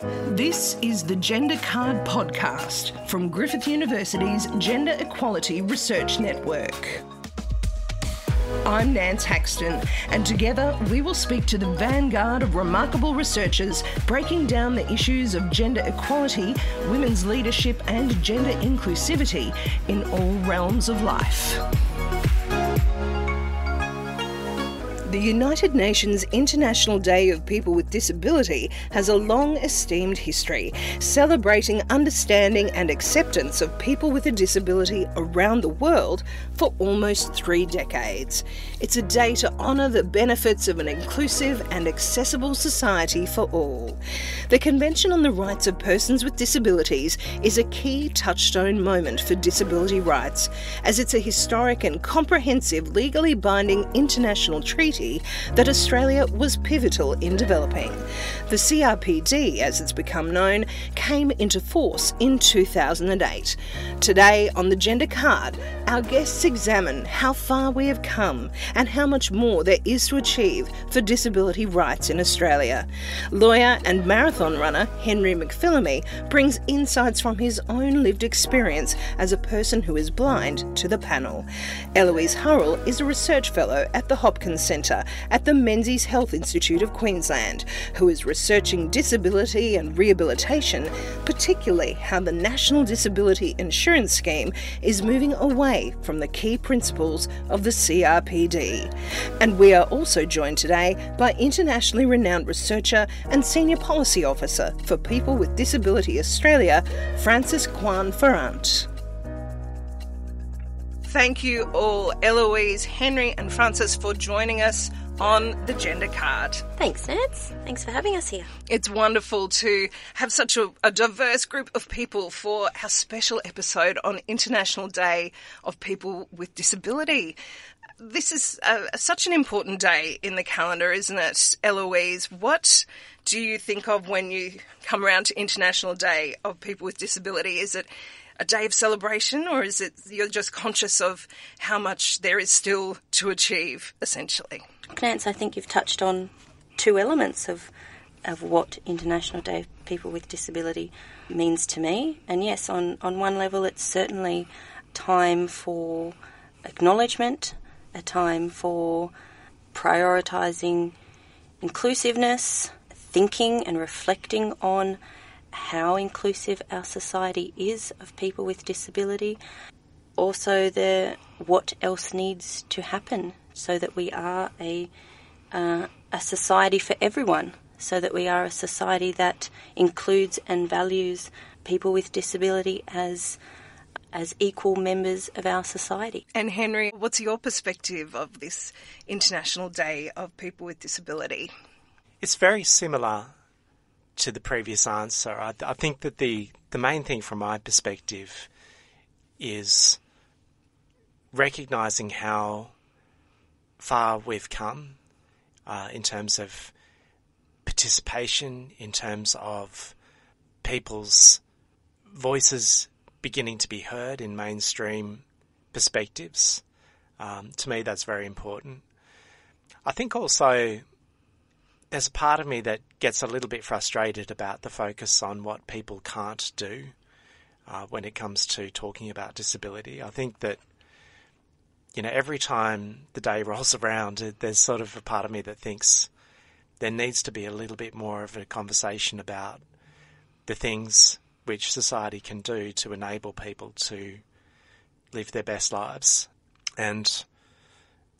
This is the Gender Card Podcast from Griffith University's Gender Equality Research Network. I'm Nance Haxton, and together we will speak to the vanguard of remarkable researchers breaking down the issues of gender equality, women's leadership, and gender inclusivity in all realms of life. The United Nations International Day of People with Disability has a long esteemed history, celebrating understanding and acceptance of people with a disability around the world for almost three decades. It's a day to honour the benefits of an inclusive and accessible society for all. The Convention on the Rights of Persons with Disabilities is a key touchstone moment for disability rights, as it's a historic and comprehensive legally binding international treaty that Australia was pivotal in developing. The CRPD, as it's become known, came into force in 2008. Today on the Gender Card, our guests examine how far we have come and how much more there is to achieve for disability rights in Australia. Lawyer and marathon runner Henry McPhillamy brings insights from his own lived experience as a person who is blind to the panel. Eloise Hummell is a research fellow at the Hopkins Centre at the Menzies Health Institute of Queensland, who is researching disability and rehabilitation, particularly how the National Disability Insurance Scheme is moving away from the key principles of the CRPD. And we are also joined today by internationally renowned researcher and senior policy officer for People with Disability Australia, Frances Quan Farrant. Thank you all, Eloise, Henry, and Frances, for joining us on the gender card. Thanks, Nance. Thanks for having us here. It's wonderful to have such a, a, diverse group of people for our special episode on International Day of People with Disability. This is a, such an important day in the calendar, isn't it, Eloise? What do you think of when you come around to International Day of People with Disability? Is it a day of celebration, or is it you're just conscious of how much there is still to achieve, essentially? Nance, I think you've touched on two elements of of what International Day of People with Disability means to me. And yes, on, on one level, it's certainly time for acknowledgement, a time for prioritising inclusiveness, thinking and reflecting on how inclusive our society is of people with disability. Also, the what else needs to happen so that we are a uh, a society for everyone, so that we are a society that includes and values people with disability as as equal members of our society. And Henry, what's your perspective of this International Day of People with Disability? It's very similar to the previous answer. I, I think that the, the main thing from my perspective is recognizing how far we've come uh, in terms of participation, in terms of people's voices beginning to be heard in mainstream perspectives. Um, to me, that's very important. I think also there's a part of me that gets a little bit frustrated about the focus on what people can't do uh, when it comes to talking about disability. I think that you know every time the day rolls around, there's sort of a part of me that thinks there needs to be a little bit more of a conversation about the things which society can do to enable people to live their best lives, and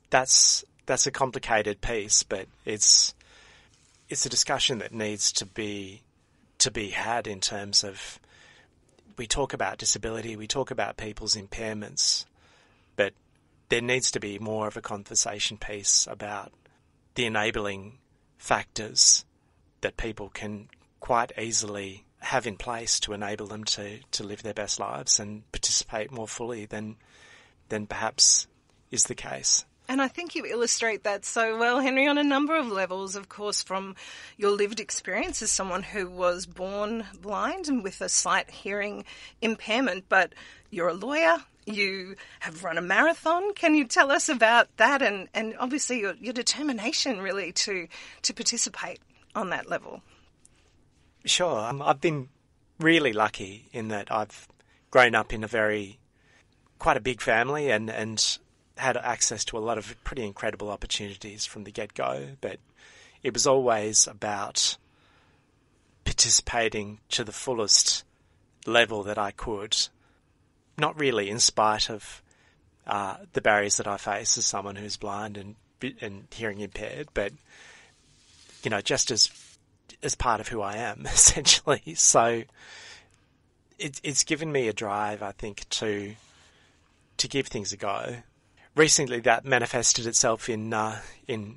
that's that's a complicated piece, but it's it's a discussion that needs to be to be had in terms of we talk about disability, we talk about people's impairments, but there needs to be more of a conversation piece about the enabling factors that people can quite easily have in place to enable them to, to live their best lives and participate more fully than than perhaps is the case. And I think you illustrate that so well, Henry, on a number of levels, of course, from your lived experience as someone who was born blind and with a slight hearing impairment, but you're a lawyer, you have run a marathon. Can you tell us about that and, and obviously your, your determination really to, to participate on that level? Sure. Um, I've been really lucky in that I've grown up in a very, quite a big family and, and had access to a lot of pretty incredible opportunities from the get go. But it was always about participating to the fullest level that I could, not really in spite of uh, the barriers that I face as someone who's blind and and hearing impaired, but you know, just as as part of who I am, essentially. So it, it's given me a drive, I think, to to give things a go. Recently, that manifested itself in uh, in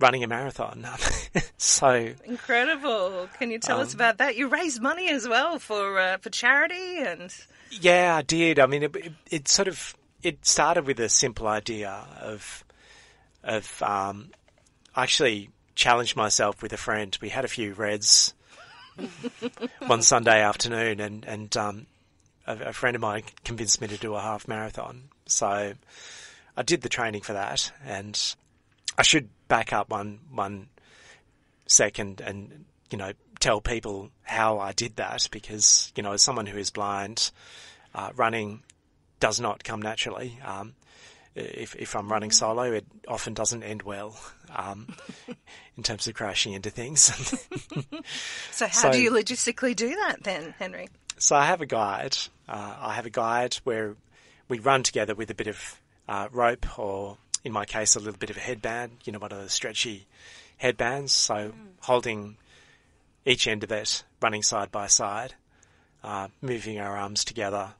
running a marathon. so incredible! Can you tell um, us about that? You raised money as well for uh, for charity, and yeah, I did. I mean, it, it, it, sort of it started with a simple idea of of um, actually challenged myself with a friend. We had a few reds one Sunday afternoon, and and um, a, a, friend of mine convinced me to do a half marathon. So I did the training for that, and I should back up one one second and you know tell people how I did that because you know as someone who is blind, uh, running does not come naturally. Um, if, if I'm running solo, it often doesn't end well um, in terms of crashing into things. so, how so, do you logistically do that then, Henry? So, I have a guide. Uh, I have a guide where we run together with a bit of uh, rope, or in my case, a little bit of a headband. You know, one of the stretchy headbands. So, mm. holding each end of it, running side by side, uh, moving our arms together,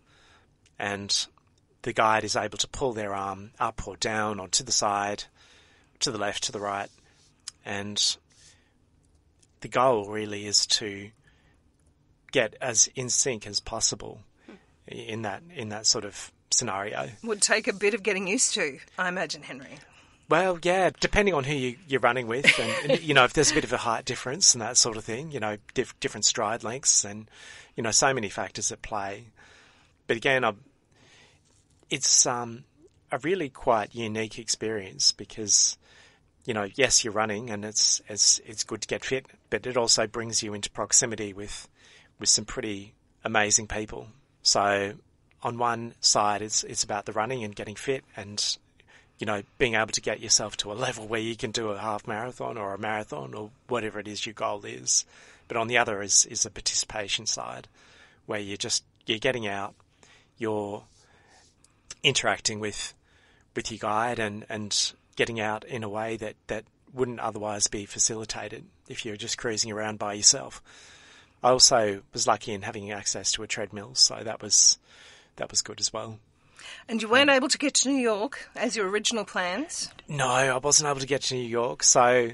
and the guide is able to pull their arm up or down or to the side, to the left, to the right. And the goal really is to get as in sync as possible in that in that sort of scenario. Would take a bit of getting used to, I imagine, Henry. Well, yeah, depending on who you, are running with, and, and, you know if there's a bit of a height difference and that sort of thing, you know, diff, different stride lengths, and you know so many factors at play. But again, I'm it's um, a really quite unique experience because you know, yes, you're running and it's, it's, it's good to get fit, but it also brings you into proximity with, with some pretty amazing people. So on one side, it's, it's about the running and getting fit and, you know, being able to get yourself to a level where you can do a half marathon or a marathon or whatever it is your goal is. But on the other is, is the participation side where you're just, you're getting out, you're interacting with with your guide and, and getting out in a way that, that wouldn't otherwise be facilitated if you're just cruising around by yourself. I also was lucky in having access to a treadmill, so that was that was good as well. And you weren't um, able to get to New York as your original plans? No, I wasn't able to get to New York. So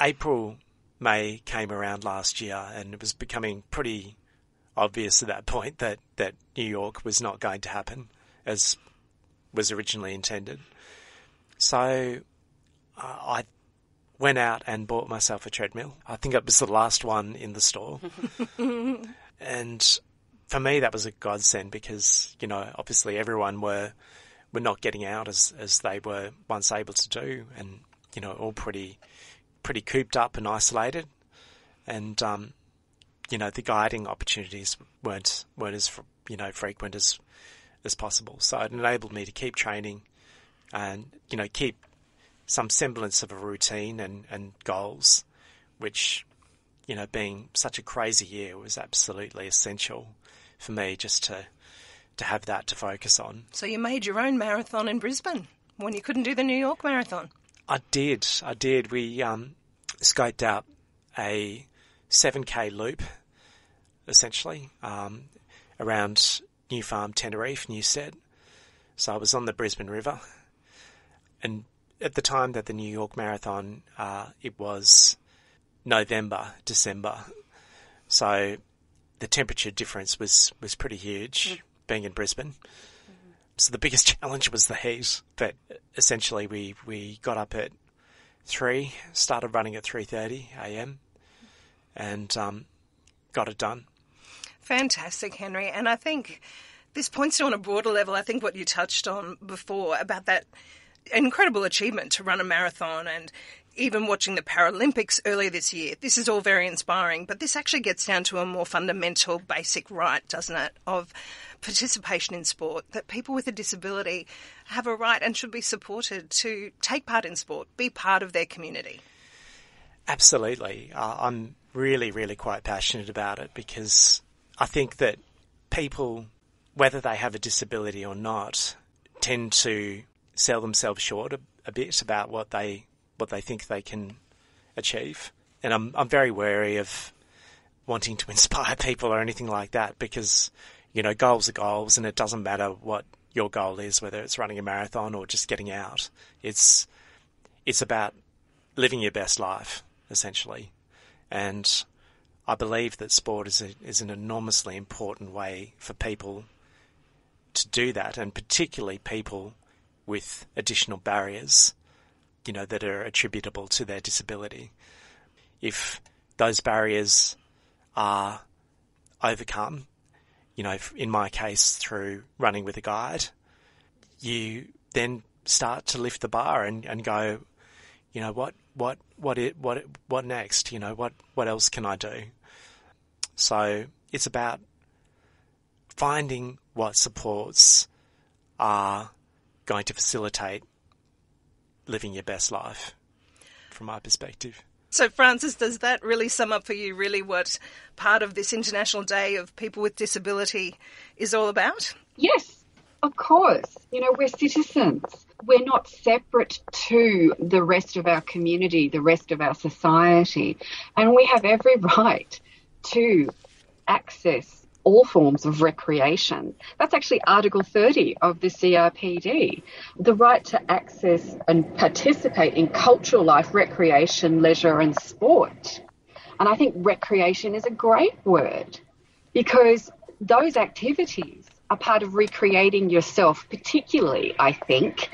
April, May came around last year, and it was becoming pretty obvious at that point that, that New York was not going to happen as was originally intended. So uh, I went out and bought myself a treadmill. I think it was the last one in the store. and for me, that was a godsend because, you know, obviously everyone were, were not getting out as, as they were once able to do and, you know, all pretty, pretty cooped up and isolated. And, um, you know, the guiding opportunities weren't, weren't as, you know, frequent as as possible. So it enabled me to keep training and, you know, keep some semblance of a routine and, and goals, which, you know, being such a crazy year was absolutely essential for me just to, to have that to focus on. So you made your own marathon in Brisbane when you couldn't do the New York Marathon? I did. I did. We um, scoped out a 7k loop, essentially, um, around New Farm, Teneriffe, Newstead. So I was on the Brisbane River. And at the time that the New York Marathon, uh, it was November, December. So the temperature difference was, was pretty huge mm. being in Brisbane. Mm-hmm. So the biggest challenge was the heat. But essentially we, we got up at three, started running at 3.30 a.m. and um, got it done. Fantastic, Henry. And I think this points to on a broader level, I think what you touched on before about that incredible achievement to run a marathon and even watching the Paralympics earlier this year, this is all very inspiring, but this actually gets down to a more fundamental, basic right, doesn't it, of participation in sport, that people with a disability have a right and should be supported to take part in sport, be part of their community. Absolutely. Uh, I'm really, really quite passionate about it because I think that people, whether they have a disability or not, tend to sell themselves short a, a bit about what they what they think they can achieve. And I'm I'm very wary of wanting to inspire people or anything like that because you know goals are goals, and it doesn't matter what your goal is, whether it's running a marathon or just getting out. It's it's about living your best life essentially, and I believe that sport is a, is an enormously important way for people to do that, and particularly people with additional barriers you know, that are attributable to their disability. If those barriers are overcome, you know, in my case through running with a guide, you then start to lift the bar and, and go, you know, what, what, what, it, what, what next? You know, what, what else can I do? So it's about finding what supports are going to facilitate living your best life, from my perspective. So, Frances, does that really sum up for you really what part of this International Day of People with Disability is all about? Yes, of course. You know, we're citizens. We're not separate to the rest of our community, the rest of our society. And we have every right to access all forms of recreation. That's actually Article 30 of the CRPD. The right to access and participate in cultural life, recreation, leisure, and sport. And I think recreation is a great word because those activities are part of recreating yourself, particularly, I think,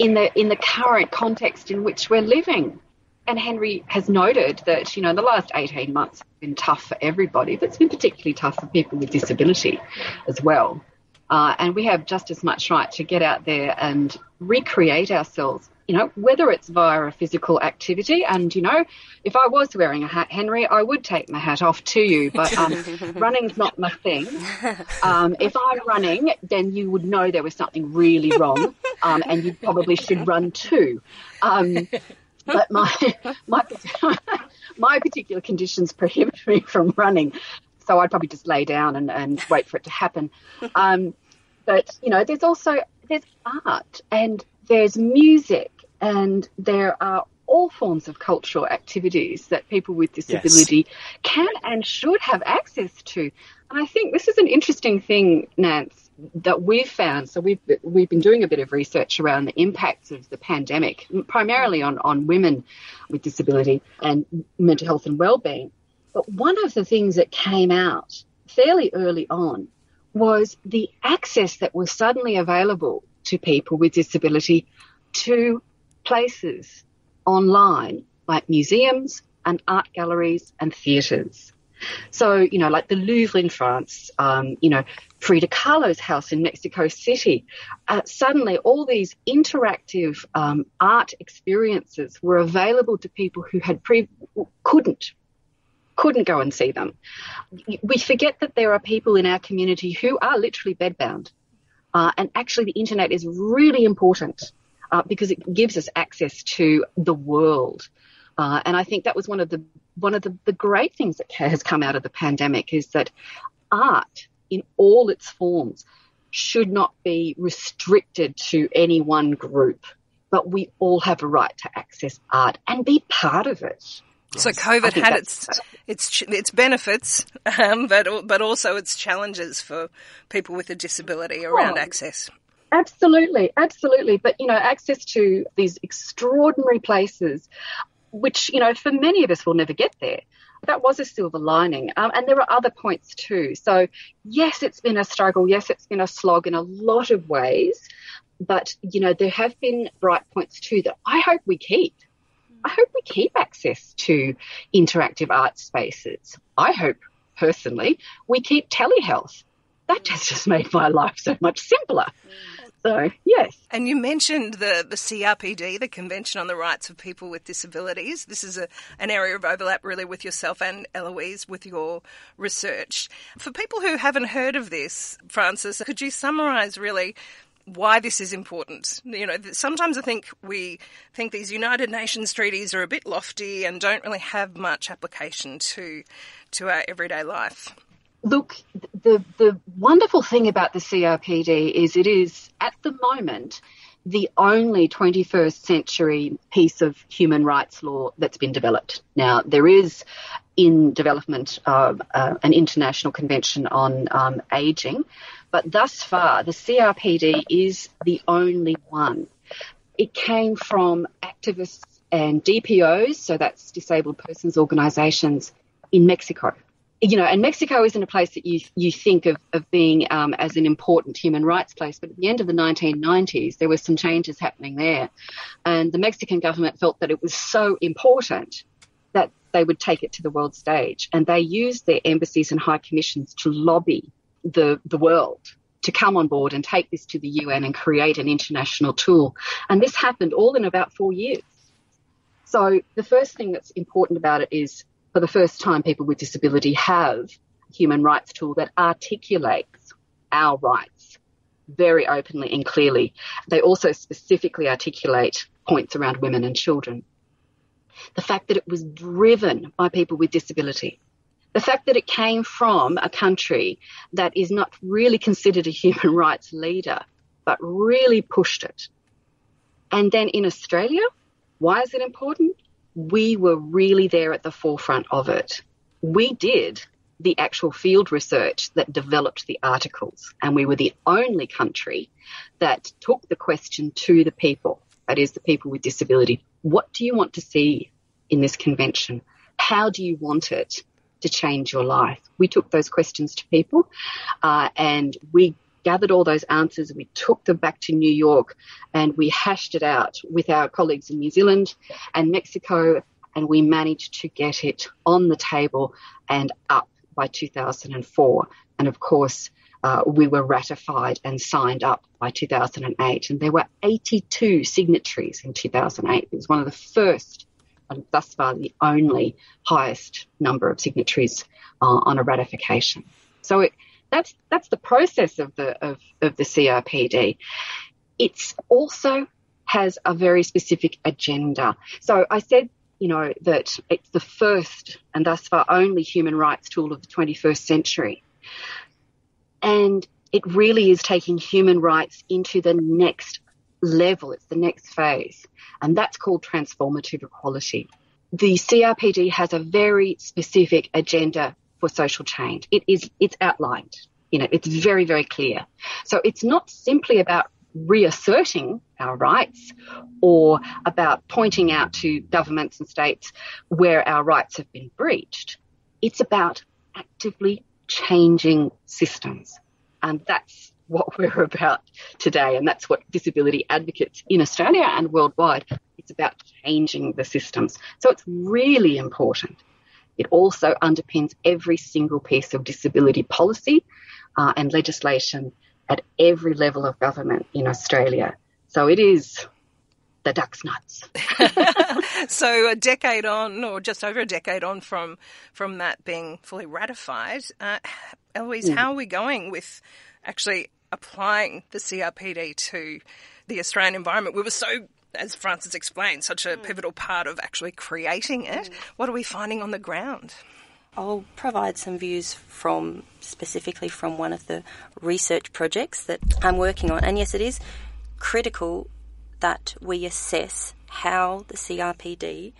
in the in the current context in which we're living. And Henry has noted that, you know, the last 18 months have been tough for everybody, but it's been particularly tough for people with disability as well. Uh, and we have just as much right to get out there and recreate ourselves, you know, whether it's via a physical activity. And, you know, if I was wearing a hat, Henry, I would take my hat off to you, but um, running's not my thing. Um, if I'm running, then you would know there was something really wrong, um, and you probably should run too. But my my my particular conditions prohibit me from running, so I'd probably just lay down and, and wait for it to happen. Um, but you know, there's also there's art and there's music and there are all forms of cultural activities that people with disability yes. can and should have access to. And I think this is an interesting thing, Nance, that we've found, so we've we've been doing a bit of research around the impacts of the pandemic, primarily on on women with disability and mental health and well-being. But one of the things that came out fairly early on was the access that was suddenly available to people with disability to places online like museums and art galleries and theatres. So, you know, like the Louvre in France, um, you know, Frida Kahlo's house in Mexico City. Uh, suddenly, all these interactive um, art experiences were available to people who had pre- couldn't couldn't go and see them. We forget that there are people in our community who are literally bedbound, uh, and actually, the internet is really important uh, because it gives us access to the world. Uh, and I think that was one of the one of the, the great things that has come out of the pandemic is that art in all its forms should not be restricted to any one group, but we all have a right to access art and be part of it. So COVID had its its its benefits, um, but but also its challenges for people with a disability around oh, access. Absolutely, absolutely. But you know, access to these extraordinary places, which you know, for many of us, will never get there that was a silver lining. Um, and there are other points too. So, yes, it's been a struggle. Yes, it's been a slog in a lot of ways. But, you know, there have been bright points too that I hope we keep. I hope we keep access to interactive art spaces. I hope, personally, we keep telehealth. That just, just made my life so much simpler. So, yes. And you mentioned the, the CRPD, the Convention on the Rights of People with Disabilities. This is a, an area of overlap really with yourself and Eloise with your research. For people who haven't heard of this, Frances, could you summarise really why this is important. You know, sometimes I think we think these United Nations treaties are a bit lofty and don't really have much application to to our everyday life. Look, the the wonderful thing about the CRPD is it is at the moment the only 21st century piece of human rights law that's been developed. Now, there is in development uh, uh, an international convention on um, aging, but thus far the CRPD is the only one. It came from activists and DPOs, so that's disabled persons organisations in Mexico you know, and Mexico isn't a place that you you think of, of being um, as an important human rights place. But at the end of the 1990s, there were some changes happening there, and the Mexican government felt that it was so important that they would take it to the world stage, and they used their embassies and high commissions to lobby the the world to come on board and take this to the UN and create an international tool. And this happened all in about four years. So the first thing that's important about it is for the first time, people with disability have a human rights tool that articulates our rights very openly and clearly. They also specifically articulate points around women and children. The fact that it was driven by people with disability. The fact that it came from a country that is not really considered a human rights leader, but really pushed it. And then in Australia, why is it important? We were really there at the forefront of it. We did the actual field research that developed the articles, and we were the only country that took the question to the people, that is, the people with disability. What do you want to see in this convention? How do you want it to change your life? We took those questions to people, uh, and we gathered all those answers, we took them back to New York and we hashed it out with our colleagues in New Zealand and Mexico, and we managed to get it on the table and up by 2004. And of course, uh, we were ratified and signed up by 2008. And there were 82 signatories in 2008. It was one of the first, and thus far the only highest number of signatories uh, on a ratification. So it, that's that's the process of the of, of the CRPD. It's also has a very specific agenda. So I said, you know, that it's the first and thus far only human rights tool of the 21st century. And it really is taking human rights into the next level. It's the next phase. And that's called transformative equality. The CRPD has a very specific agenda for social change. It is, it's outlined. You know, it's very, very clear. So it's not simply about reasserting our rights or about pointing out to governments and states where our rights have been breached. It's about actively changing systems. And that's what we're about today. And that's what disability advocates in Australia and worldwide. It's about changing the systems. So it's really important it also underpins every single piece of disability policy uh, and legislation at every level of government in Australia. So it is the duck's nuts. so a decade on, or just over a decade on from from that being fully ratified, uh, Eloise, mm. how are we going with actually applying the CRPD to the Australian environment? We were so as Frances explained, such a mm. pivotal part of actually creating it. Mm. What are we finding on the ground? I'll provide some views from specifically from one of the research projects that I'm working on. And yes, it is critical that we assess how the CRPD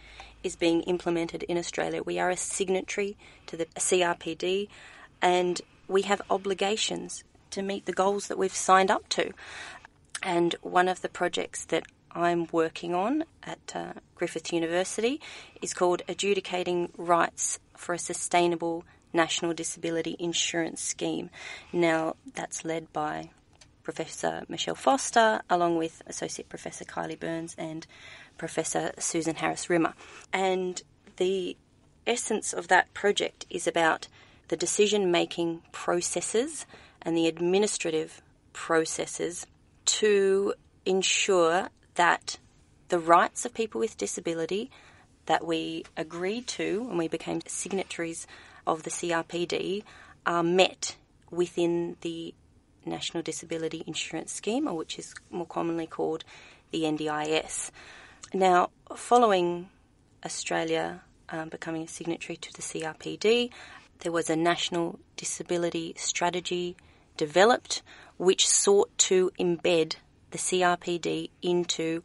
is being implemented in Australia. We are a signatory to the CRPD and we have obligations to meet the goals that we've signed up to. And one of the projects that I'm working on at uh, Griffith University is called Adjudicating Rights for a Sustainable National Disability Insurance Scheme. Now, that's led by Professor Michele Foster, along with Associate Professor Kylie Burns and Professor Susan Harris Rimmer. And the essence of that project is about the decision making processes and the administrative processes to ensure that the rights of people with disability that we agreed to when we became signatories of the CRPD are met within the National Disability Insurance Scheme, or which is more commonly called the NDIS. Now, following Australia um, becoming a signatory to the CRPD, there was a national disability strategy developed which sought to embed the CRPD into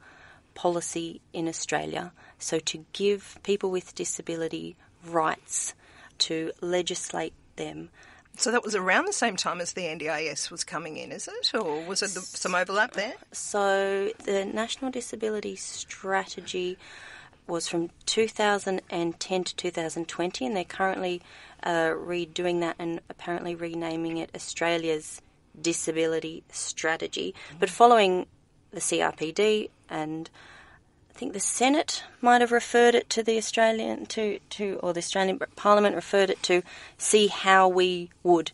policy in Australia. So, to give people with disability rights, to legislate them. So that was around the same time as the NDIS was coming in, is it? Or was it the, some overlap there? So, the National Disability Strategy was from 2010 to 2020, and they're currently uh, redoing that and apparently renaming it Australia's Disability Strategy. But following the CRPD and I think the Senate might have referred it to the Australian to, to or the Australian Parliament referred it to see how we would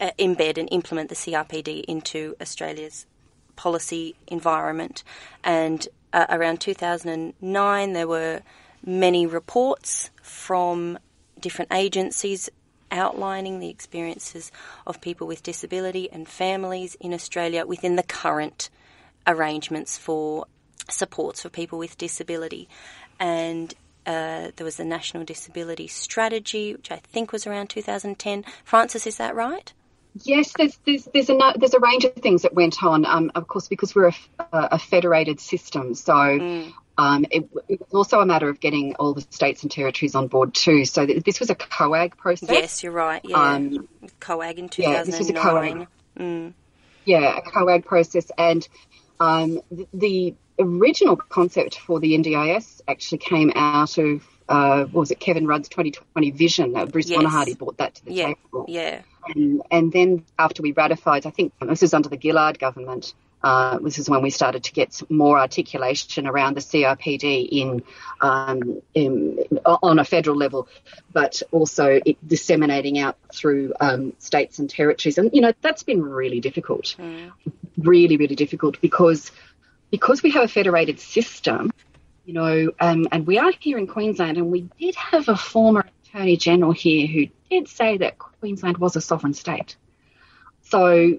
uh, embed and implement the CRPD into Australia's policy environment. And uh, around 2009, there were many reports from different agencies outlining the experiences of people with disability and families in Australia within the current arrangements for supports for people with disability. And uh, there was the National Disability Strategy, which I think was around 2010. Frances, is that right? Yes, there's there's there's a there's a range of things that went on. Um, of course, because we're a, a federated system, so mm. Um, it, it, was also a matter of getting all the states and territories on board too. So th- this was a COAG process. Yes, you're right. Yeah, um, COAG in 2009. Yeah, this was a COAG. Mm. Yeah, a COAG process, and um, the, the original concept for the NDIS actually came out of uh, what was it Kevin Rudd's 2020 vision? Uh, Bruce yes. Brought that to the yeah. table. Yeah. And, and, then after we ratified, I think this was under the Gillard government. Uh, this is when we started to get more articulation around the CRPD in, um, in on a federal level, but also disseminating out through um, states and territories. And you know that's been really difficult, mm. really really difficult because because we have a federated system, you know, um, and we are here in Queensland, and we did have a former Attorney General here who did say that Queensland was a sovereign state. So,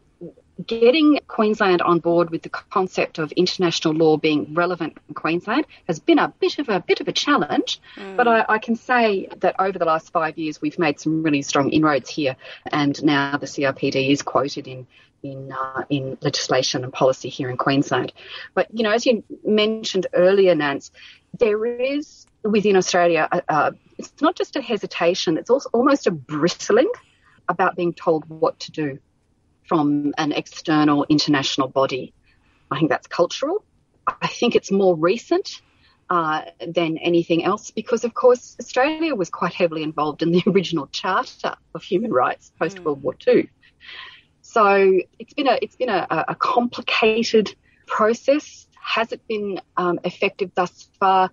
getting Queensland on board with the concept of international law being relevant in Queensland has been a bit of a bit of a challenge. Mm. But I, I, can say that over the last five years, we've made some really strong inroads here, and now the CRPD is quoted in in uh, in legislation and policy here in Queensland. But you know, as you mentioned earlier, Nance, there is within Australia, uh, it's not just a hesitation; it's also almost a bristling about being told what to do from an external international body. I think that's cultural. I think it's more recent. Uh, than anything else, because of course Australia was quite heavily involved in the original Charter of Human Rights post World mm. War II. So it's been a it's been a, a complicated process. Has it been um, effective thus far?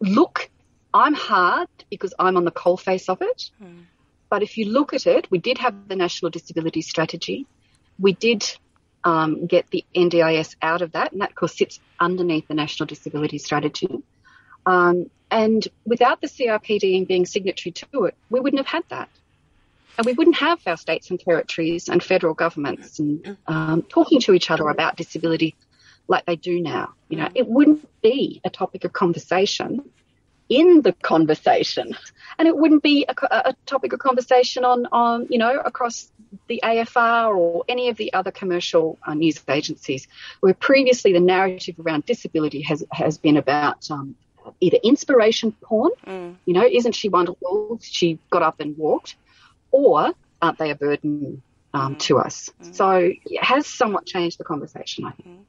Look, I'm hard because I'm on the coalface of it. Mm. But if you look at it, we did have the National Disability Strategy. We did um, get the NDIS out of that, and that, of course, sits underneath the National Disability Strategy. Um, and without the CRPD being signatory to it, we wouldn't have had that. And we wouldn't have our states and territories and federal governments and um, talking to each other about disability like they do now. You know, it wouldn't be a topic of conversation in the conversation, and it wouldn't be a, a topic of conversation on, on you know across the AFR or any of the other commercial uh, news agencies, where previously the narrative around disability has has been about um, either inspiration porn, mm. you know, isn't she wonderful? She got up and walked, or aren't they a burden um, to us? So it has somewhat changed the conversation, I think.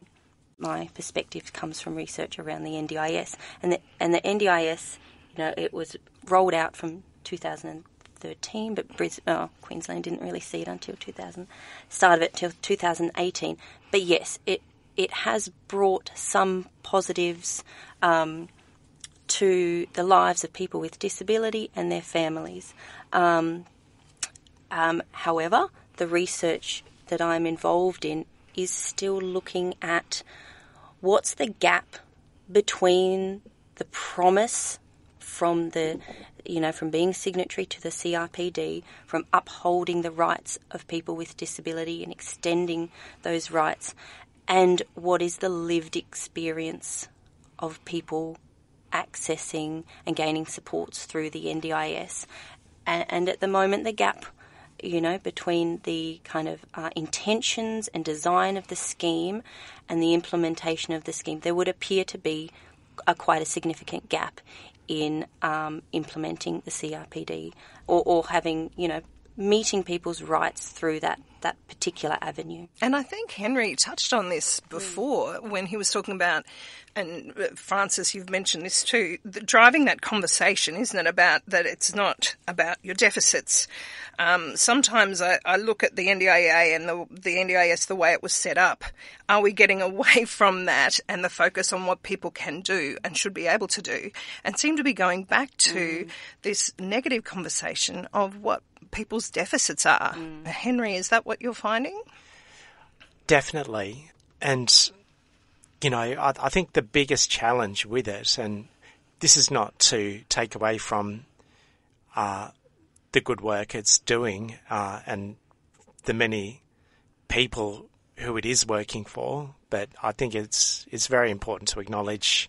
My perspective comes from research around the NDIS, and the, and the NDIS, you know, it was rolled out from 2013, but Brisbane, oh, Queensland didn't really see it until 2000, started it till 2018. But yes, it it has brought some positives um, to the lives of people with disability and their families. Um, um, however, the research that I'm involved in is still looking at what's the gap between the promise from the you know from being signatory to the CRPD from upholding the rights of people with disability and extending those rights and what is the lived experience of people accessing and gaining supports through the NDIS and, and at the moment the gap you know, between the kind of uh, intentions and design of the scheme and the implementation of the scheme, there would appear to be a, quite a significant gap in um, implementing the CRPD or, or having, you know, meeting people's rights through that, that particular avenue. And I think Henry touched on this before mm. when he was talking about, and Frances you've mentioned this too, driving that conversation, isn't it, about that it's not about your deficits. Um, sometimes I, I, look at the NDIA and the, the NDIS the way it was set up. Are we getting away from that and the focus on what people can do and should be able to do and seem to be going back to mm. this negative conversation of what people's deficits are. Mm. Henry, is that what you're finding? Definitely. And, you know, I, I, think the biggest challenge with it, and this is not to take away from uh, the good work it's doing uh, and the many people who it is working for, but I think it's it's very important to acknowledge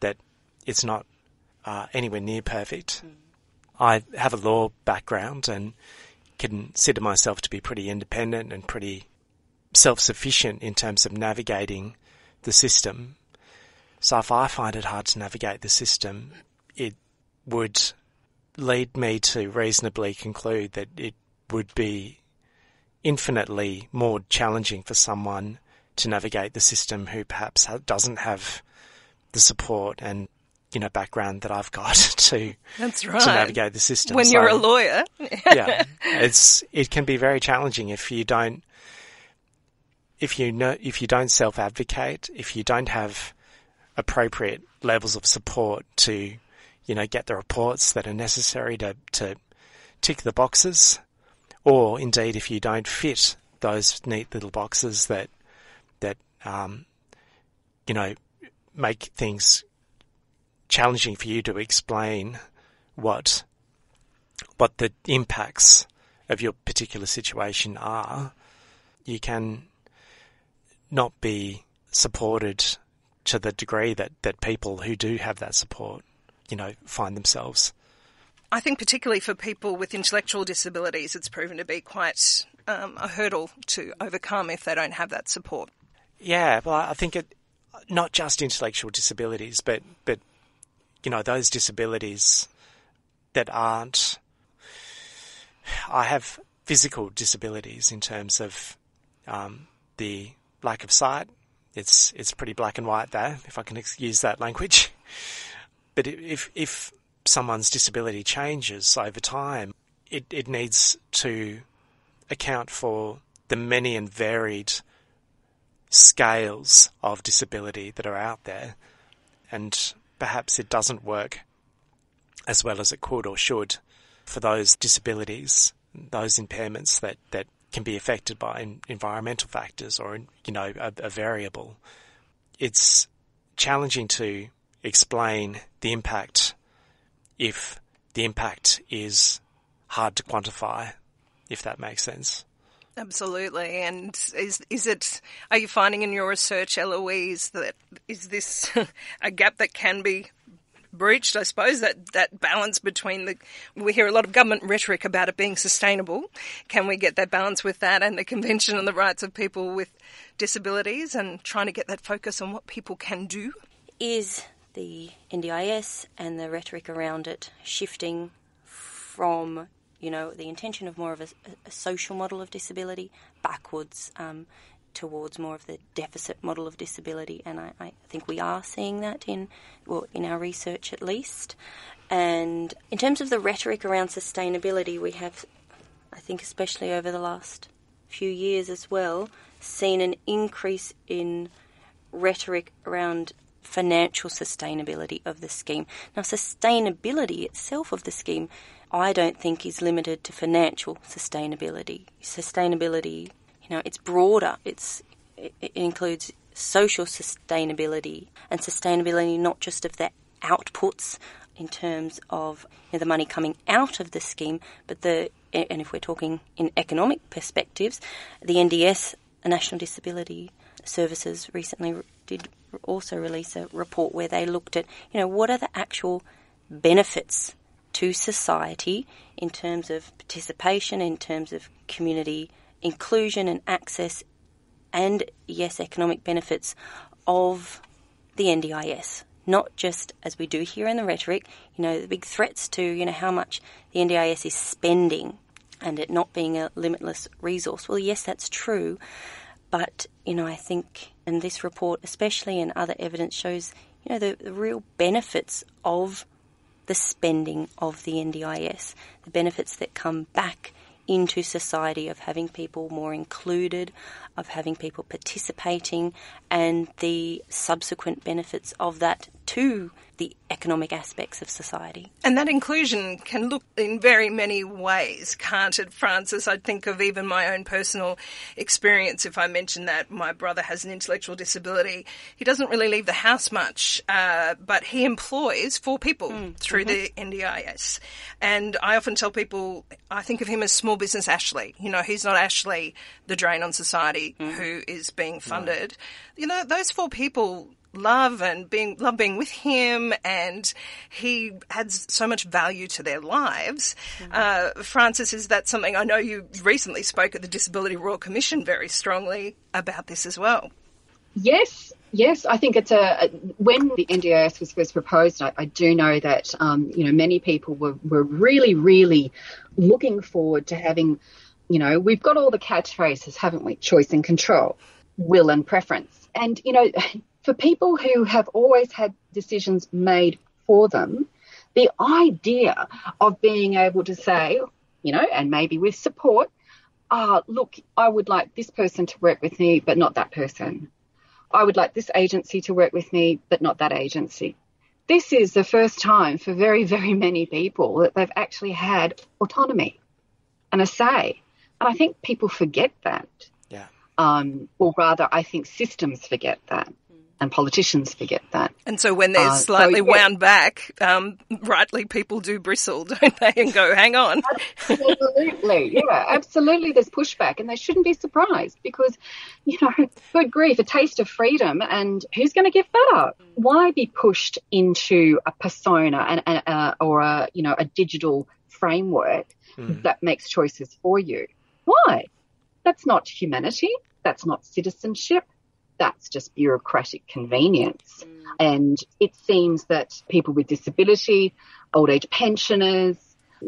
that it's not uh, anywhere near perfect. Mm. I have a law background and consider myself to be pretty independent and pretty self-sufficient in terms of navigating the system. So if I find it hard to navigate the system, it would lead me to reasonably conclude that it would be infinitely more challenging for someone to navigate the system who perhaps doesn't have the support and you know background that I've got to That's right. to navigate the system. When so, you're a lawyer, yeah, it's it can be very challenging if you don't if you know if you don't self advocate, if you don't have appropriate levels of support to you know get the reports that are necessary to to tick the boxes, or indeed if you don't fit those neat little boxes that that um, you know make things challenging for you to explain what what the impacts of your particular situation are, you can not be supported to the degree that, that people who do have that support, you know, find themselves. I think particularly for people with intellectual disabilities, it's proven to be quite um, a hurdle to overcome if they don't have that support. Yeah, well, I think it, not just intellectual disabilities, but but you know, those disabilities that aren't. I have physical disabilities in terms of um, the lack of sight. It's it's pretty black and white there, if I can use that language. But if if someone's disability changes over time, it, it needs to account for the many and varied scales of disability that are out there. And perhaps it doesn't work as well as it could or should for those disabilities, those impairments that, that can be affected by environmental factors or, you know, a, a variable. It's challenging to explain the impact if the impact is hard to quantify, if that makes sense. Absolutely. And is is it? Are you finding in your research, Eloise, that is this a gap that can be breached? I suppose that that balance between the we hear a lot of government rhetoric about it being sustainable. Can we get that balance with that and the Convention on the Rights of People with Disabilities and trying to get that focus on what people can do? Is the NDIS and the rhetoric around it shifting from you know, the intention of more of a, a social model of disability backwards um, towards more of the deficit model of disability, and I, I, think we are seeing that in well, in our research at least. And in terms of the rhetoric around sustainability, we have, I think, especially over the last few years as well, seen an increase in rhetoric around financial sustainability of the scheme. Now, sustainability itself of the scheme I don't think is limited to financial sustainability. Sustainability, you know, it's broader. It's it, includes social sustainability and sustainability not just of the outputs in terms of you know, the money coming out of the scheme, but the and if we're talking in economic perspectives, the NDS, the National Disability Services, recently did also release a report where they looked at you know what are the actual benefits to society in terms of participation, in terms of community inclusion and access, and yes, economic benefits of the NDIS not just as we do here in the rhetoric, you know, the big threats to, you know, how much the NDIS is spending and it not being a limitless resource. Well, yes, that's true. But, you know, I think, and this report, especially and other evidence, shows, you know, the, the real benefits of the spending of the NDIS, the benefits that come back into society of having people more included, of having people participating, and the subsequent benefits of that to the economic aspects of society. And that inclusion can look in very many ways, can't it, Frances? I think of even my own personal experience. If I mention that my brother has an intellectual disability, he doesn't really leave the house much, uh, but he employs four people mm. through mm-hmm. the NDIS. And I often tell people, I think of him as small business Ashley. You know, he's not Ashley, the drain on society, mm. who is being funded. No. You know, those four people love and being love being with him, and he adds so much value to their lives. Mm-hmm. Uh, Frances, is that something I know you recently spoke at the Disability Royal Commission very strongly about this as well? Yes, Yes, I think it's a when the NDIS was first proposed. I, I do know that um, you know many people were, were really, really looking forward to having, you know, we've got all the catchphrases, haven't we? Choice and control, will and preference, and you know, for people who have always had decisions made for them, the idea of being able to say, you know, and maybe with support, ah, look, I would like this person to work with me, but not that person. I would like this agency to work with me, but not that agency. This is the first time for very, very many people that they've actually had autonomy and a say. And I think people forget that. Yeah. Um, or rather, I think systems forget that and politicians forget that. And so when they're uh, slightly so, yeah. wound back, um, rightly people do bristle, don't they, and go, hang on. Absolutely, yeah, absolutely. There's pushback, and they shouldn't be surprised because, you know, good grief, a taste of freedom, and who's going to give that up? Why be pushed into a persona and, and uh, or a you know a digital framework mm. that makes choices for you? Why? That's not humanity. That's not citizenship that's just bureaucratic convenience. Mm. And it seems that people with disability, old age pensioners,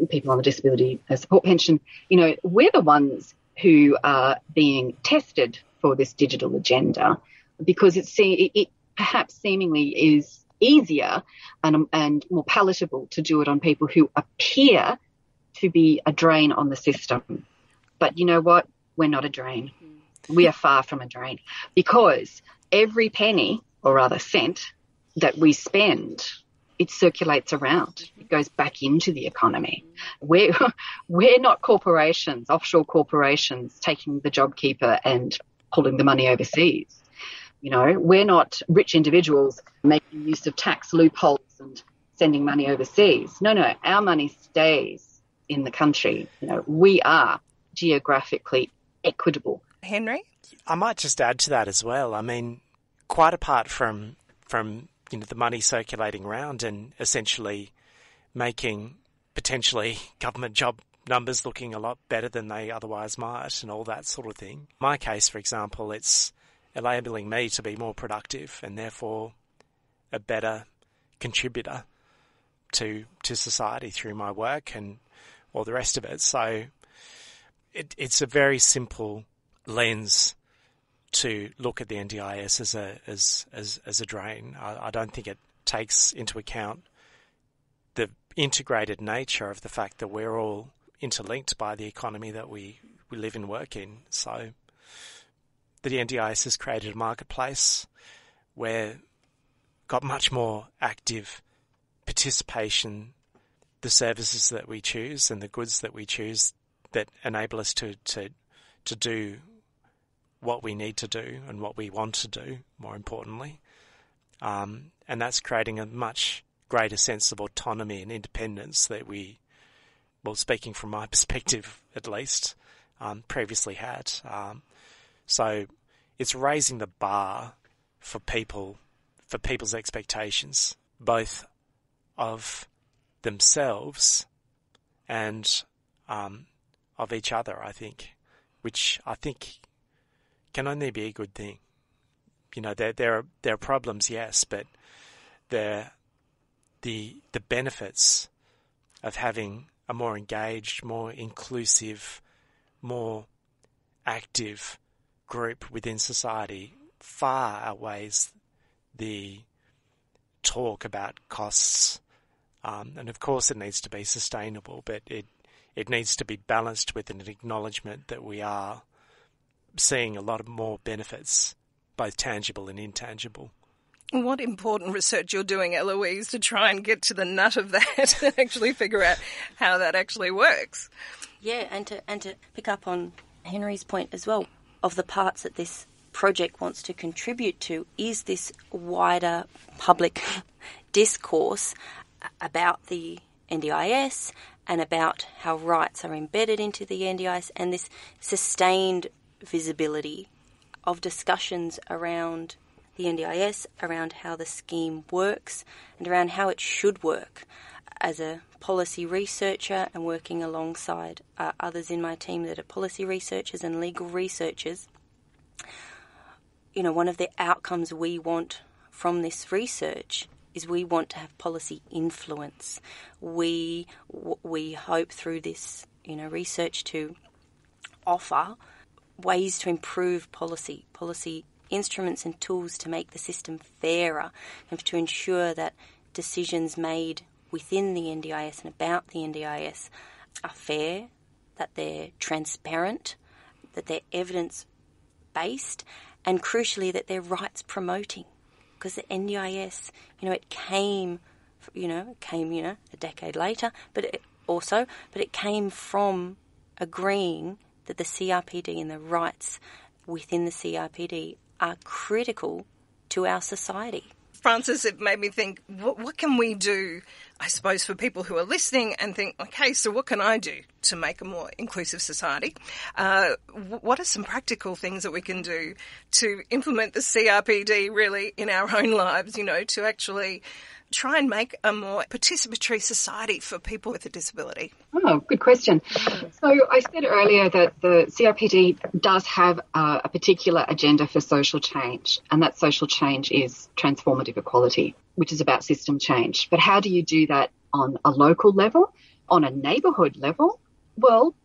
people on the disability support pension, you know, we're the ones who are being tested for this digital agenda because it, it, it perhaps seemingly is easier and, and more palatable to do it on people who appear to be a drain on the system. But you know what? We're not a drain we are far from a drain because every penny, or rather cent, that we spend, it circulates around. It goes back into the economy. We're, we're not corporations, offshore corporations, taking the JobKeeper and pulling the money overseas. You know, we're not rich individuals making use of tax loopholes and sending money overseas. No, no, our money stays in the country. You know, we are geographically equitable Henry? I might just add to that as well. I mean, quite apart from from you know the money circulating around and essentially making potentially government job numbers looking a lot better than they otherwise might and all that sort of thing. In my case, for example, it's enabling me to be more productive and therefore a better contributor to to society through my work and all the rest of it. So it, it's a very simple lens to look at the NDIS as a as as, as a drain. I, I don't think it takes into account the integrated nature of the fact that we're all interlinked by the economy that we, we live and work in. So the NDIS has created a marketplace where got much more active participation, the services that we choose and the goods that we choose that enable us to, to, to do what we need to do and what we want to do, more importantly. Um, and that's creating a much greater sense of autonomy and independence that we, well, speaking from my perspective at least, um, previously had. Um, so it's raising the bar for people, for people's expectations, both of themselves and um, of each other, I think, which I think can only be a good thing. You know, there there are there are problems, yes, but the the the benefits of having a more engaged, more inclusive, more active group within society far outweighs the talk about costs um, and of course, it needs to be sustainable, but it it needs to be balanced with an acknowledgement that we are seeing a lot of more benefits, both tangible and intangible. What important research you're doing, Eloise, to try and get to the nut of that and actually figure out how that actually works. Yeah, and to and to pick up on Henry's point as well of the parts that this project wants to contribute to is this wider public discourse about the NDIS and about how rights are embedded into the NDIS and this sustained visibility of discussions around the NDIS, around how the scheme works, and around how it should work. As a policy researcher and working alongside uh, others in my team that are policy researchers and legal researchers, you know, one of the outcomes we want from this research is we want to have policy influence. We we hope through this you know research to offer ways to improve policy, policy instruments and tools to make the system fairer and to ensure that decisions made within the NDIS and about the NDIS are fair, that they're transparent, that they're evidence based, and crucially that they're rights promoting because the NDIS, you know, it came, you know, it came, you know, a decade later, but it also, but it came from agreeing that the CRPD and the rights within the CRPD are critical to our society. Frances, it made me think, what, what, can we do, I suppose, for people who are listening and think, okay, so what can I do to make a more inclusive society? Uh, what are some practical things that we can do to implement the CRPD really in our own lives, you know, to actually try and make a more participatory society for people with a disability? Oh, good question. Mm. So I said earlier that the CRPD does have a, a particular agenda for social change, and that social change is transformative equality, which is about system change. But how do you do that on a local level, on a neighbourhood level? Well,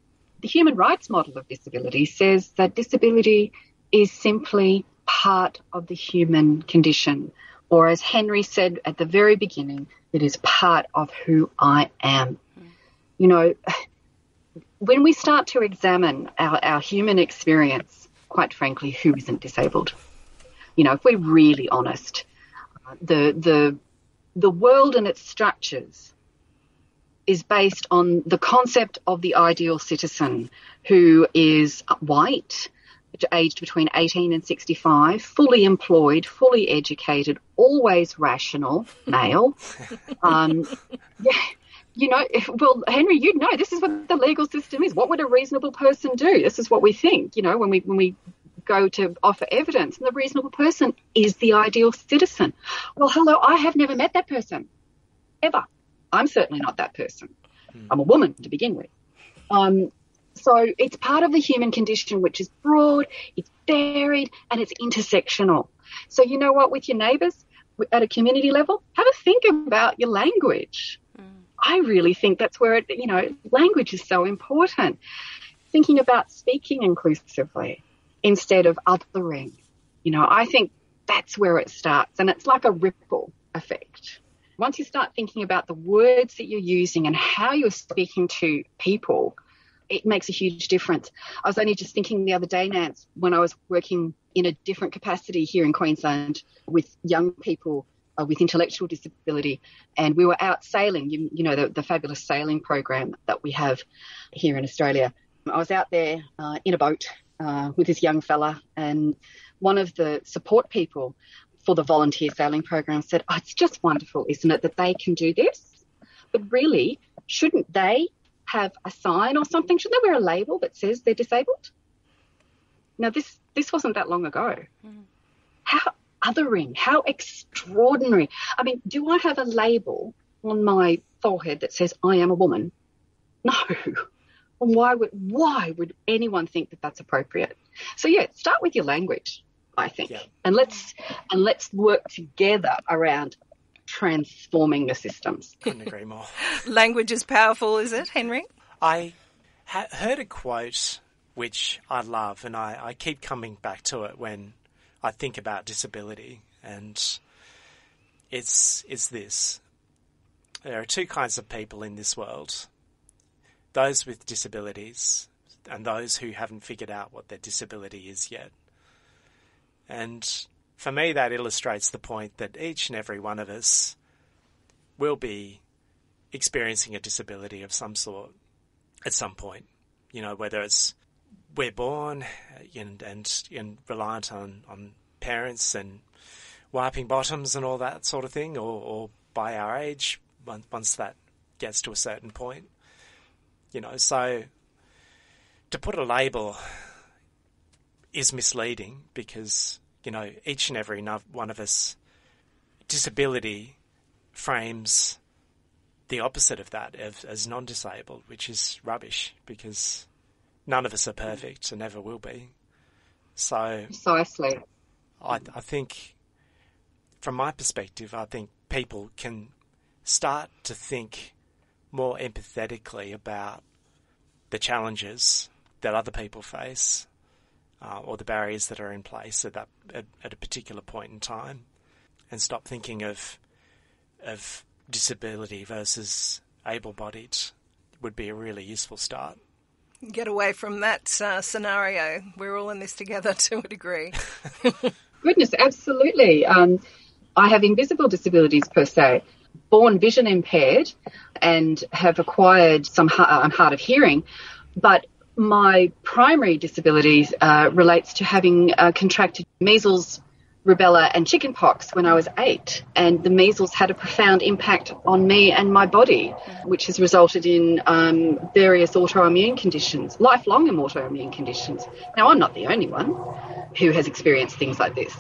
the human rights model of disability says that disability is simply part of the human condition or as Henry said at the very beginning, it is part of who I am. Mm. You know, when we start to examine our, our human experience, quite frankly, who isn't disabled? You know, if we're really honest, the the the world and its structures is based on the concept of the ideal citizen who is white, aged between 18 and 65, fully employed, fully educated, always rational, male. Um, yeah, you know, if, well, Henry, you know, this is what the legal system is. What would a reasonable person do? This is what we think, you know, when we when we go to offer evidence. And the reasonable person is the ideal citizen. Well, hello, I have never met that person, ever. I'm certainly not that person. Hmm. I'm a woman to begin with. Um, so it's part of the human condition, which is broad, it's varied, and it's intersectional. So you know what, with your neighbours at a community level, have a think about your language. Mm. I really think that's where it, you know, language is so important. Thinking about speaking inclusively instead of othering. You know, I think that's where it starts, and it's like a ripple effect. Once you start thinking about the words that you're using and how you're speaking to people, it makes a huge difference. I was only just thinking the other day, Nance, when I was working in a different capacity here in Queensland with young people uh, with intellectual disability, and we were out sailing. You, you know the, the, fabulous sailing program that we have here in Australia. I was out there uh, in a boat uh, with this young fella, and one of the support people for the volunteer sailing program said, oh, "It's just wonderful, isn't it, that they can do this? But really, shouldn't they have a sign or something? Should they wear a label that says they're disabled?" Now, this this wasn't that long ago. Mm. How othering, how extraordinary. I mean, do I have a label on my forehead that says I am a woman? No. And why would why would anyone think that that's appropriate? So yeah, start with your language, I think, yeah. and let's and let's work together around transforming the systems. Couldn't agree more. language is powerful, is it, Henry? I ha- heard a quote which I love, and I, I keep coming back to it when I think about disability, and it's it's this: there are two kinds of people in this world: those with disabilities and those who haven't figured out what their disability is yet. And for me, that illustrates the point that each and every one of us will be experiencing a disability of some sort at some point. You know, whether it's we're born and, and, and reliant on, on parents and wiping bottoms and all that sort of thing, or, or by our age, once that gets to a certain point. You know, so to put a label is misleading because, you know, each and every one of us, disability frames the opposite of that as, as non disabled, which is rubbish because none of us are perfect and never will be. So, precisely. I, I think, from my perspective, I think people can start to think more empathetically about the challenges that other people face uh, or the barriers that are in place at that at, at a particular point in time, and stop thinking of of disability versus able-bodied would be a really useful start get away from that uh, scenario. We're all in this together to a degree. Goodness, absolutely. Um, I have invisible disabilities per se, born vision impaired, and have acquired some hard, hard of hearing, but my primary disabilities uh, relates to having uh, contracted measles, rubella and chickenpox when I was eight. And the measles had a profound impact on me and my body, which has resulted in um, various autoimmune conditions, lifelong autoimmune conditions. Now, I'm not the only one who has experienced things like this.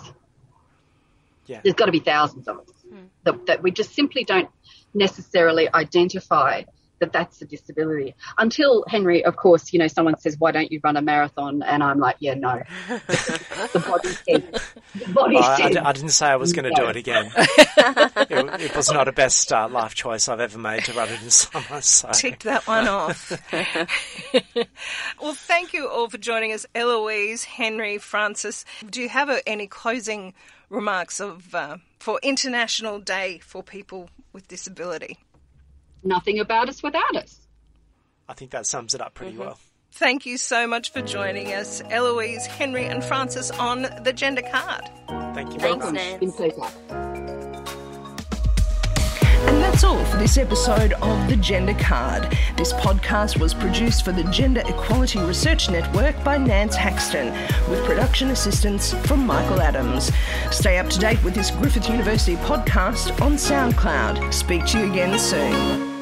Yeah. There's got to be thousands of us mm. that, that we just simply don't necessarily identify that that's a disability. Until Henry, of course, you know, someone says, "Why don't you run a marathon?" And I'm like, "Yeah, no." the body said. The body I, said. I, I, didn't say I was going to no. do it again. it, it, was not a best uh, life choice I've ever made to run it in summer. So. Tick that one off. well, thank you all for joining us, Eloise, Henry, Frances. Do you have any closing remarks of uh, for International Day for People with Disability? Nothing about us without us. I think that sums it up pretty mm-hmm. well. Thank you so much for joining us, Eloise, Henry, and Frances on the Gender Card. Thank you very Thanks, much. And that's all for this episode of The Gender Card. This podcast was produced for the Gender Equality Research Network by Nance Haxton, with production assistance from Michael Adams. Stay up to date with this Griffith University podcast on SoundCloud. Speak to you again soon.